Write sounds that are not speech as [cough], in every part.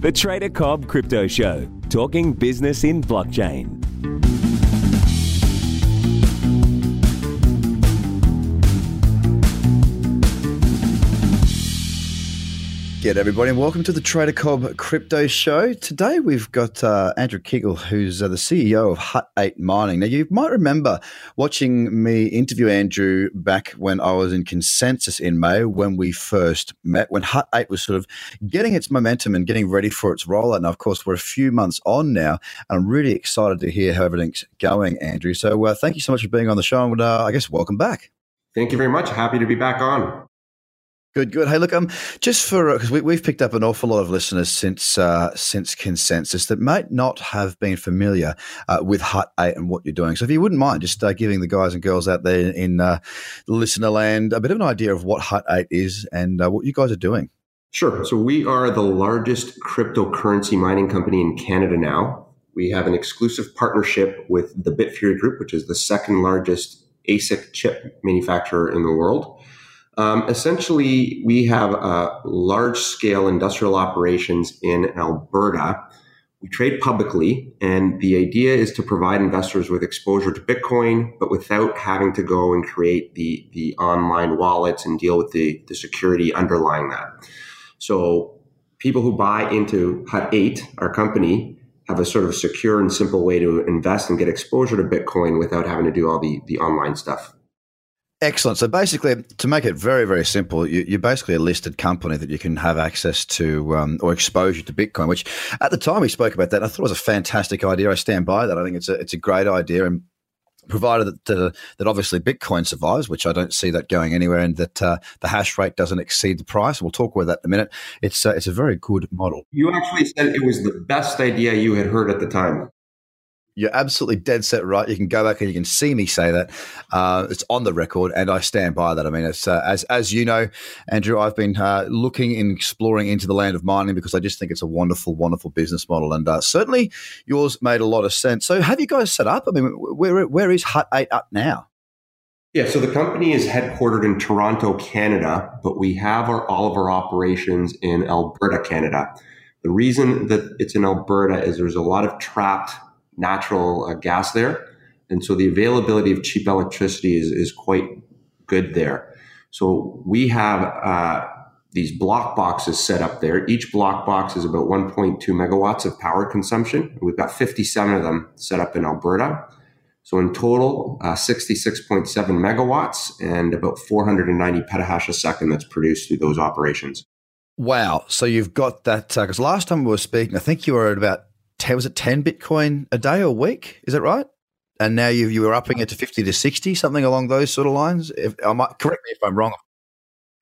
The Trader Cobb Crypto Show, talking business in blockchain. G'day, everybody, and welcome to the Trader Cobb Crypto Show. Today we've got uh, Andrew Kiguel, who's uh, the CEO of Hut 8 Mining. Now, you might remember watching me interview Andrew back when I was in Consensus in May when we first met, when Hut 8 was sort of getting its momentum and getting ready for its rollout. Now, of course, we're a few months on now, and I'm really excited to hear how everything's going, Andrew. So, uh, thank you so much for being on the show, and uh, I guess welcome back. Thank you very much. Happy to be back on. Good, good. Hey, look, um, just for because uh, we, have picked up an awful lot of listeners since uh, since consensus that might not have been familiar uh, with Hut Eight and what you're doing. So, if you wouldn't mind, just uh, giving the guys and girls out there in uh, listener land a bit of an idea of what Hut Eight is and uh, what you guys are doing. Sure. So, we are the largest cryptocurrency mining company in Canada now. We have an exclusive partnership with the Bitfury Group, which is the second largest ASIC chip manufacturer in the world. Um, essentially, we have a large scale industrial operations in Alberta. We trade publicly, and the idea is to provide investors with exposure to Bitcoin, but without having to go and create the, the online wallets and deal with the, the security underlying that. So, people who buy into Hut 8, our company, have a sort of secure and simple way to invest and get exposure to Bitcoin without having to do all the, the online stuff. Excellent. So basically, to make it very, very simple, you, are basically a listed company that you can have access to um, or exposure to Bitcoin. Which, at the time we spoke about that, I thought it was a fantastic idea. I stand by that. I think it's a it's a great idea, and provided that uh, that obviously Bitcoin survives, which I don't see that going anywhere, and that uh, the hash rate doesn't exceed the price. We'll talk about that in a minute. It's uh, it's a very good model. You actually said it was the best idea you had heard at the time. You're absolutely dead set right. You can go back and you can see me say that. Uh, it's on the record, and I stand by that. I mean, it's uh, as as you know, Andrew. I've been uh, looking and exploring into the land of mining because I just think it's a wonderful, wonderful business model, and uh, certainly yours made a lot of sense. So, have you guys set up? I mean, where where is Hut Eight up now? Yeah, so the company is headquartered in Toronto, Canada, but we have our, all of our operations in Alberta, Canada. The reason that it's in Alberta is there's a lot of trapped natural uh, gas there. And so the availability of cheap electricity is, is quite good there. So we have uh, these block boxes set up there. Each block box is about 1.2 megawatts of power consumption. We've got 57 of them set up in Alberta. So in total, uh, 66.7 megawatts and about 490 petahash a second that's produced through those operations. Wow. So you've got that, because uh, last time we were speaking, I think you were at about 10, was it 10 Bitcoin a day or week? Is that right? And now you you were upping it to 50 to 60, something along those sort of lines. If, I might, correct me if I'm wrong.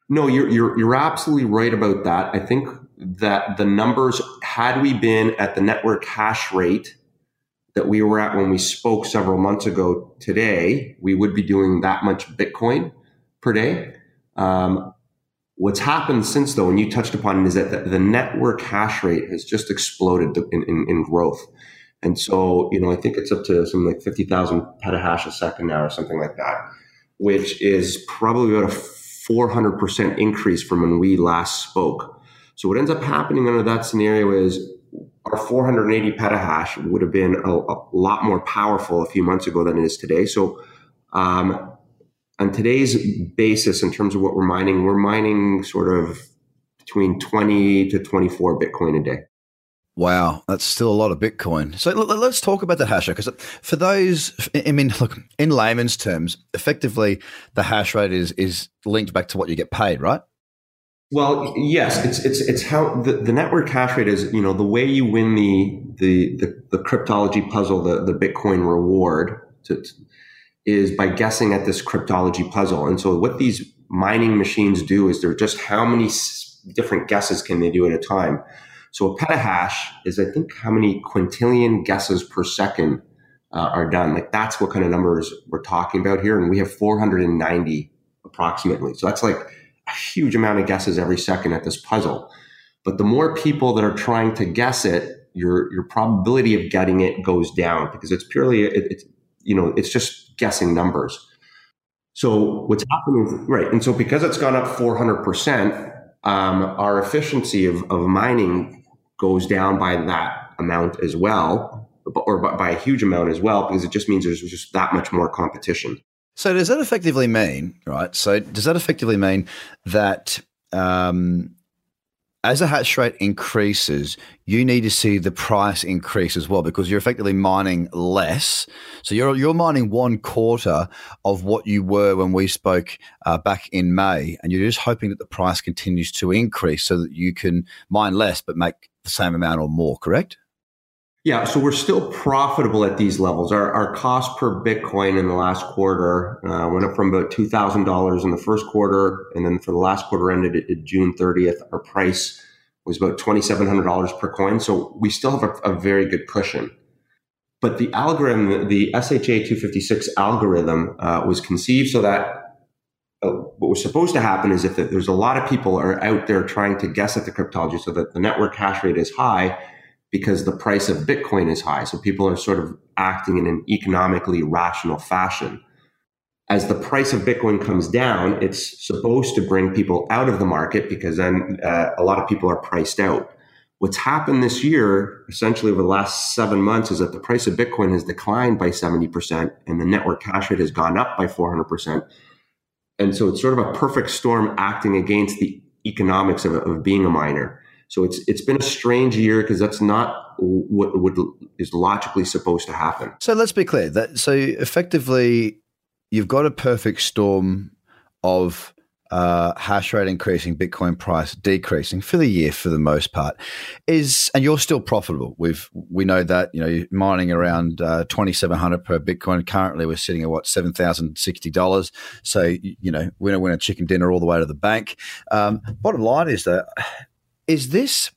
No, you're, you're, you're absolutely right about that. I think that the numbers, had we been at the network hash rate that we were at when we spoke several months ago today, we would be doing that much Bitcoin per day. Um, What's happened since though, and you touched upon it, is that the, network hash rate has just exploded in, in, in, growth. And so, you know, I think it's up to something like 50,000 petahash a second now or something like that, which is probably about a 400% increase from when we last spoke. So what ends up happening under that scenario is our 480 petahash would have been a, a lot more powerful a few months ago than it is today. So um, on today's basis, in terms of what we're mining, we're mining sort of between 20 to 24 Bitcoin a day. Wow, that's still a lot of Bitcoin. So let's talk about the hash rate because for those, I mean, look, in layman's terms, effectively the hash rate is is linked back to what you get paid, right? Well, yes, it's it's it's how the, the network hash rate is. You know, the way you win the the the, the cryptology puzzle, the the Bitcoin reward. To, is by guessing at this cryptology puzzle. And so what these mining machines do is they're just how many different guesses can they do at a time. So a petahash is, I think, how many quintillion guesses per second uh, are done. Like that's what kind of numbers we're talking about here. And we have 490 approximately. So that's like a huge amount of guesses every second at this puzzle. But the more people that are trying to guess it, your your probability of getting it goes down because it's purely it, it's you know it's just guessing numbers. So what's happening, right? And so because it's gone up 400%, um, our efficiency of, of mining goes down by that amount as well, or by a huge amount as well, because it just means there's just that much more competition. So does that effectively mean, right? So does that effectively mean that um, as the hash rate increases, you need to see the price increase as well because you're effectively mining less. So you're you're mining one quarter of what you were when we spoke uh, back in May, and you're just hoping that the price continues to increase so that you can mine less but make the same amount or more. Correct? Yeah, so we're still profitable at these levels. Our, our cost per Bitcoin in the last quarter uh, went up from about $2,000 in the first quarter. And then for the last quarter ended June 30th, our price was about $2,700 per coin. So we still have a, a very good cushion. But the algorithm, the SHA 256 algorithm, uh, was conceived so that uh, what was supposed to happen is if there's a lot of people are out there trying to guess at the cryptology so that the network hash rate is high, because the price of Bitcoin is high. So people are sort of acting in an economically rational fashion. As the price of Bitcoin comes down, it's supposed to bring people out of the market because then uh, a lot of people are priced out. What's happened this year, essentially over the last seven months, is that the price of Bitcoin has declined by 70% and the network hash rate has gone up by 400%. And so it's sort of a perfect storm acting against the economics of, of being a miner. So it's it's been a strange year because that's not what would is logically supposed to happen. So let's be clear that so effectively you've got a perfect storm of uh, hash rate increasing, Bitcoin price decreasing for the year for the most part. Is and you're still profitable. We've we know that you know mining around uh, twenty seven hundred per Bitcoin. Currently, we're sitting at what seven thousand sixty dollars. So you know we're a chicken dinner all the way to the bank. Um, bottom line is that is this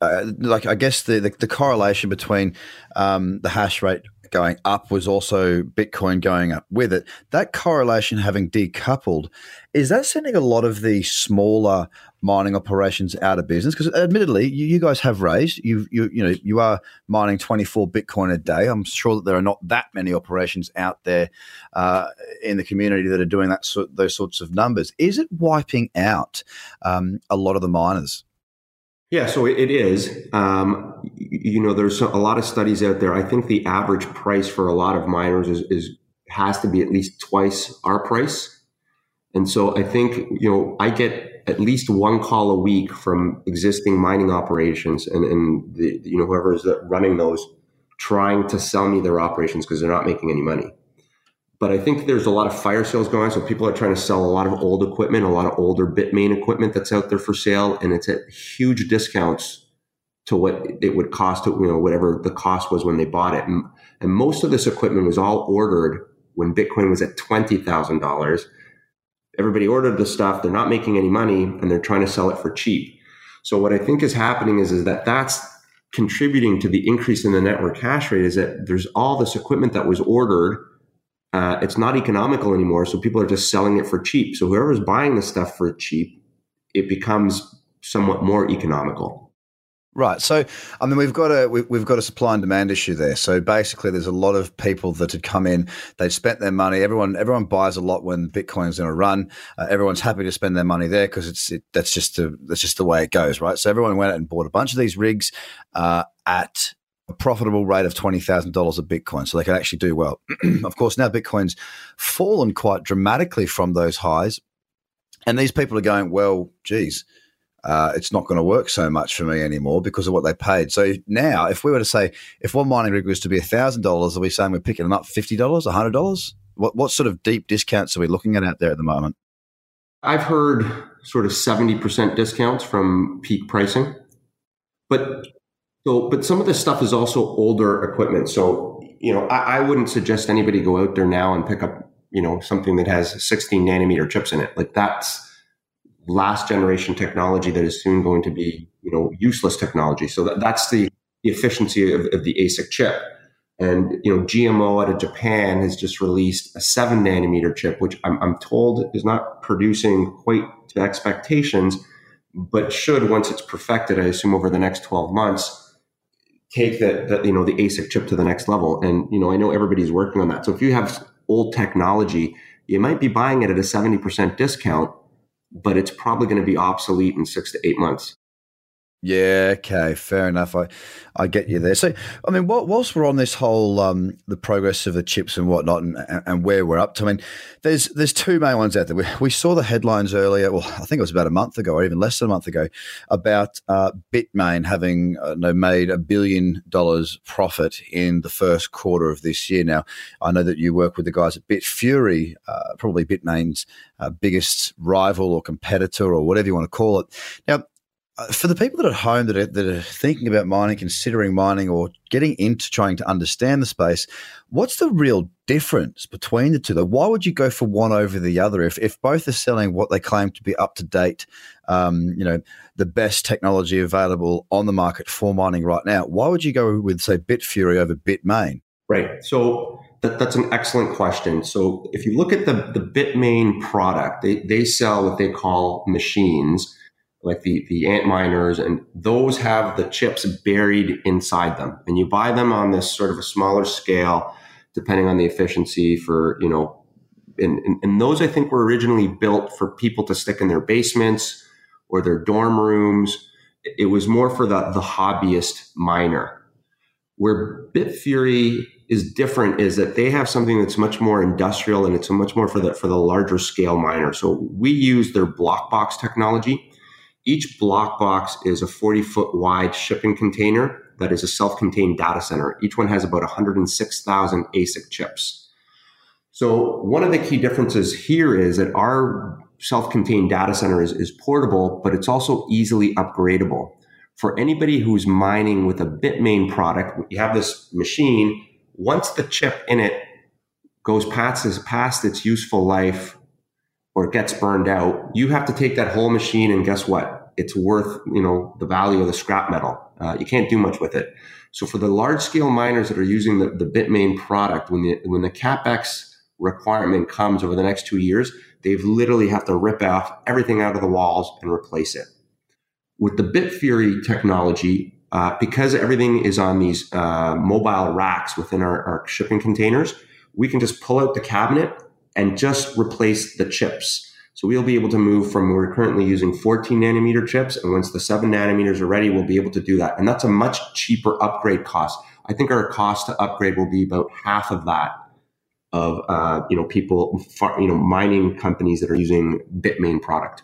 uh, like I guess the, the, the correlation between um, the hash rate going up was also Bitcoin going up with it. That correlation having decoupled, is that sending a lot of the smaller mining operations out of business? Because admittedly, you, you, guys have raised you you you know you are mining twenty four Bitcoin a day. I'm sure that there are not that many operations out there uh, in the community that are doing that those sorts of numbers. Is it wiping out um, a lot of the miners? Yeah, so it is. Um, you know, there's a lot of studies out there. I think the average price for a lot of miners is, is has to be at least twice our price. And so I think, you know, I get at least one call a week from existing mining operations and, and the, you know, whoever is running those trying to sell me their operations because they're not making any money but I think there's a lot of fire sales going on. So people are trying to sell a lot of old equipment, a lot of older Bitmain equipment that's out there for sale, and it's at huge discounts to what it would cost, you know, whatever the cost was when they bought it. And, and most of this equipment was all ordered when Bitcoin was at twenty thousand dollars. Everybody ordered the stuff; they're not making any money, and they're trying to sell it for cheap. So what I think is happening is is that that's contributing to the increase in the network hash rate. Is that there's all this equipment that was ordered uh, it's not economical anymore. So people are just selling it for cheap. So whoever's buying the stuff for cheap, it becomes somewhat more economical. Right. So, I mean, we've got a we've got a supply and demand issue there. So basically, there's a lot of people that had come in. They've spent their money. Everyone everyone buys a lot when Bitcoin's in a run. Uh, everyone's happy to spend their money there because it's it, that's just that's just the way it goes, right? So everyone went out and bought a bunch of these rigs uh, at a profitable rate of $20,000 of Bitcoin. So they could actually do well. [clears throat] of course, now Bitcoin's fallen quite dramatically from those highs. And these people are going, well, geez, uh, it's not going to work so much for me anymore because of what they paid. So now, if we were to say, if one mining rig was to be $1,000, are we saying we're picking them up $50, $100? What, what sort of deep discounts are we looking at out there at the moment? I've heard sort of 70% discounts from peak pricing. But so, but some of this stuff is also older equipment. So, you know, I, I, wouldn't suggest anybody go out there now and pick up, you know, something that has 16 nanometer chips in it. Like that's last generation technology that is soon going to be, you know, useless technology. So that, that's the, the efficiency of, of the ASIC chip. And you know, GMO out of Japan has just released a seven nanometer chip, which I'm, I'm told is not producing quite to expectations, but should once it's perfected, I assume over the next 12 months, take that, that you know the ASIC chip to the next level. And you know, I know everybody's working on that. So if you have old technology, you might be buying it at a seventy percent discount, but it's probably going to be obsolete in six to eight months. Yeah, okay, fair enough. I, I get you there. So, I mean, whilst we're on this whole um, the progress of the chips and whatnot, and, and where we're up to, I mean, there's there's two main ones out there. We, we saw the headlines earlier. Well, I think it was about a month ago, or even less than a month ago, about uh, Bitmain having uh, made a billion dollars profit in the first quarter of this year. Now, I know that you work with the guys at Bitfury, uh, probably Bitmain's uh, biggest rival or competitor, or whatever you want to call it. Now for the people that are at home that are, that are thinking about mining, considering mining, or getting into trying to understand the space, what's the real difference between the two? Though, why would you go for one over the other if, if both are selling what they claim to be up to date, um, you know, the best technology available on the market for mining right now? Why would you go with say Bitfury over Bitmain? Right. So that, that's an excellent question. So if you look at the the Bitmain product, they they sell what they call machines like the, the Antminers, and those have the chips buried inside them. And you buy them on this sort of a smaller scale, depending on the efficiency for, you know, and, and, and those I think were originally built for people to stick in their basements or their dorm rooms. It was more for the, the hobbyist miner. Where Bitfury is different is that they have something that's much more industrial and it's much more for the for the larger scale miner. So we use their BlockBox technology each block box is a 40 foot wide shipping container that is a self contained data center. Each one has about 106,000 ASIC chips. So, one of the key differences here is that our self contained data center is, is portable, but it's also easily upgradable. For anybody who's mining with a Bitmain product, you have this machine. Once the chip in it goes past, past its useful life or gets burned out, you have to take that whole machine and guess what? It's worth, you know, the value of the scrap metal. Uh, you can't do much with it. So for the large scale miners that are using the, the Bitmain product, when the, when the CapEx requirement comes over the next two years, they've literally have to rip off everything out of the walls and replace it. With the Bitfury technology, uh, because everything is on these uh, mobile racks within our, our shipping containers, we can just pull out the cabinet and just replace the chips. So we'll be able to move from we're currently using 14 nanometer chips, and once the seven nanometers are ready, we'll be able to do that. And that's a much cheaper upgrade cost. I think our cost to upgrade will be about half of that of uh, you know people you know mining companies that are using Bitmain product.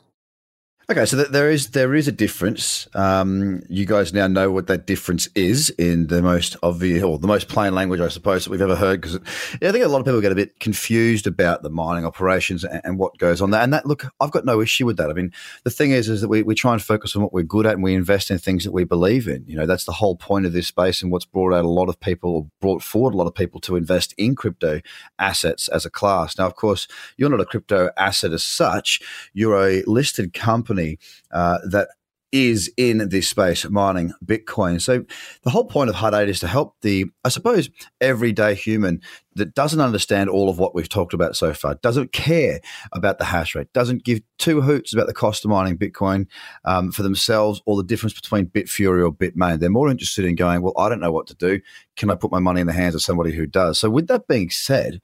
Okay, so there is there is a difference. Um, you guys now know what that difference is in the most obvious or the most plain language, I suppose, that we've ever heard. Because I think a lot of people get a bit confused about the mining operations and, and, what goes on there. And that look, I've got no issue with that. I mean, the thing is, is that we, we try and focus on what we're good at and we invest in things that we believe in. You know, that's the whole point of this space and what's brought out a lot of people or brought forward a lot of people to invest in crypto assets as a class. Now, of course, you're not a crypto asset as such. You're a listed company company uh, that is in this space mining Bitcoin. So the whole point of Hut 8 is to help the, I suppose, everyday human that doesn't understand all of what we've talked about so far, doesn't care about the hash rate, doesn't give two hoots about the cost of mining Bitcoin um, for themselves or the difference between Bitfury or Bitmain. They're more interested in going, well, I don't know what to do. Can I put my money in the hands of somebody who does? So with that being said,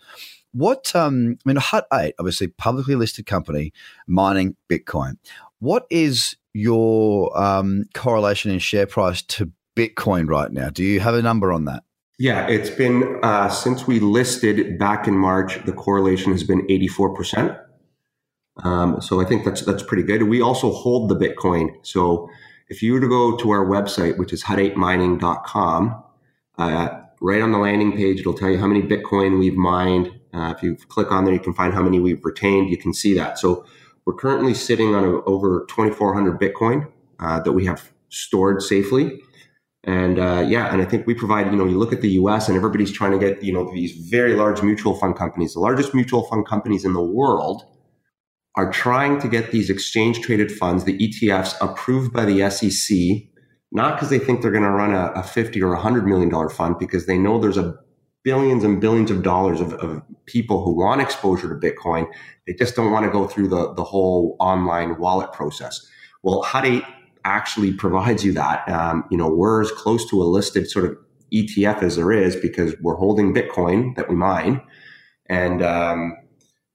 what um, I mean, Hut Eight, obviously publicly listed company mining Bitcoin. What is your um, correlation in share price to Bitcoin right now? Do you have a number on that? Yeah, it's been uh, since we listed back in March. The correlation has been eighty four percent. Um, so I think that's that's pretty good. We also hold the Bitcoin. So if you were to go to our website, which is hut8mining.com, uh, right on the landing page, it'll tell you how many Bitcoin we've mined. Uh, if you click on there, you can find how many we've retained. You can see that. So we're currently sitting on a, over 2,400 Bitcoin uh, that we have stored safely. And uh, yeah, and I think we provide, you know, you look at the US and everybody's trying to get, you know, these very large mutual fund companies, the largest mutual fund companies in the world are trying to get these exchange traded funds, the ETFs, approved by the SEC, not because they think they're going to run a, a 50 or 100 million dollar fund, because they know there's a billions and billions of dollars of, of, people who want exposure to Bitcoin. They just don't want to go through the, the whole online wallet process. Well, 8 actually provides you that. Um, you know, we're as close to a listed sort of ETF as there is because we're holding Bitcoin that we mine, and um,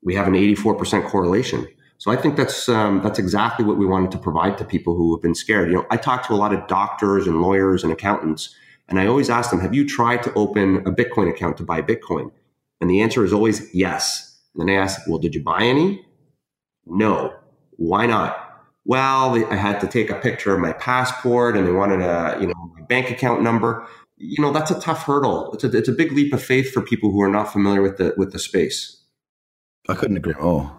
we have an 84% correlation. So I think that's um, that's exactly what we wanted to provide to people who have been scared. You know, I talk to a lot of doctors and lawyers and accountants, and I always ask them, "Have you tried to open a Bitcoin account to buy Bitcoin?" And the answer is always yes. And then I ask, "Well, did you buy any?" No. Why not? Well, I had to take a picture of my passport, and they wanted a you know my bank account number. You know, that's a tough hurdle. It's a it's a big leap of faith for people who are not familiar with the with the space. I couldn't agree more.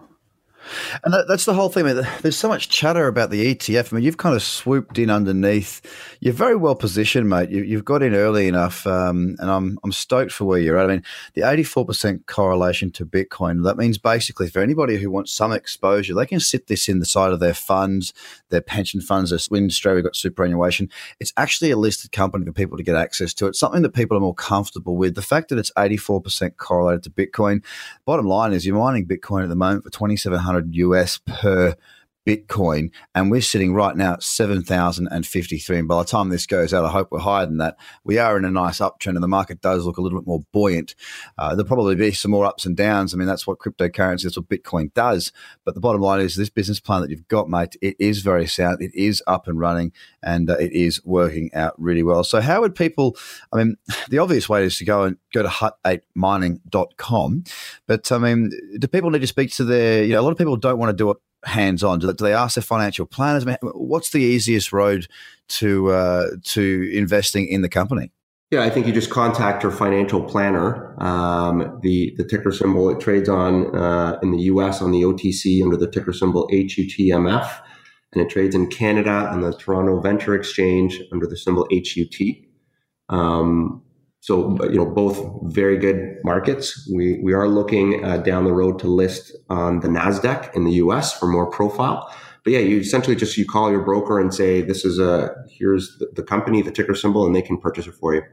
And that, that's the whole thing. There's so much chatter about the ETF. I mean, you've kind of swooped in underneath. You're very well positioned, mate. You, have got in early enough, um, and I'm I'm stoked for where you're at. I mean, the 84% correlation to Bitcoin. That means basically for anybody who wants some exposure, they can sit this in the side of their funds, their pension funds. In Australia, we've got superannuation. It's actually a listed company for people to get access to. It's something that people are more comfortable with. The fact that it's 84% correlated to Bitcoin. Bottom line is, you're mining Bitcoin at the moment for 2,700 US per Bitcoin, and we're sitting right now at 7,053. And by the time this goes out, I hope we're higher than that. We are in a nice uptrend, and the market does look a little bit more buoyant. Uh, there'll probably be some more ups and downs. I mean, that's what cryptocurrency, that's what Bitcoin does. But the bottom line is this business plan that you've got, mate, it is very sound. It is up and running, and uh, it is working out really well. So, how would people, I mean, [sighs] the obvious way is to go and go to hut8mining.com. But I mean, do people need to speak to their, you know, a lot of people don't want to do it hands on? Do, they ask their financial planners? I mean, what's the easiest road to uh, to investing in the company? Yeah, I think you just contact your financial planner. Um, the the ticker symbol it trades on uh, in the U.S. on the OTC under the ticker symbol HUTMF, and it trades in Canada on the Toronto Venture Exchange under the symbol HUT. Um, so, you know, both very good markets. We, we are looking uh, down the road to list on the NASDAQ in the US for more profile. But yeah, you essentially just, you call your broker and say, this is a, here's the, the company, the ticker symbol, and they can purchase it for you.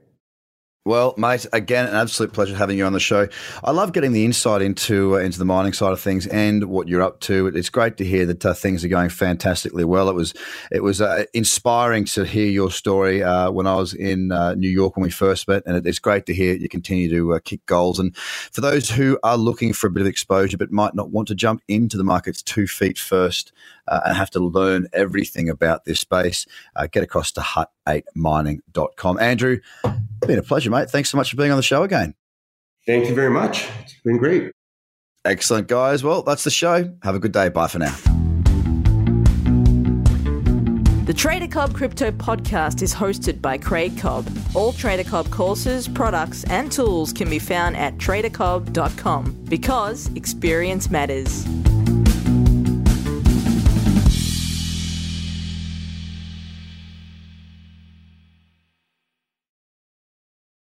Well, mate, again, an absolute pleasure having you on the show. I love getting the insight into uh, into the mining side of things and what you're up to. It's great to hear that uh, things are going fantastically well. It was it was uh, inspiring to hear your story uh, when I was in uh, New York when we first met, and it's great to hear you continue to uh, kick goals. And for those who are looking for a bit of exposure but might not want to jump into the markets two feet first and have to learn everything about this space, get across to hut8mining.com. Andrew, been a pleasure, mate. Thanks so much for being on the show again. Thank you very much. It's been great. Excellent, guys. Well, that's the show. Have a good day. Bye for now. The Trader Cobb Crypto Podcast is hosted by Craig Cobb. All Trader Cobb courses, products, and tools can be found at tradercobb.com because experience matters.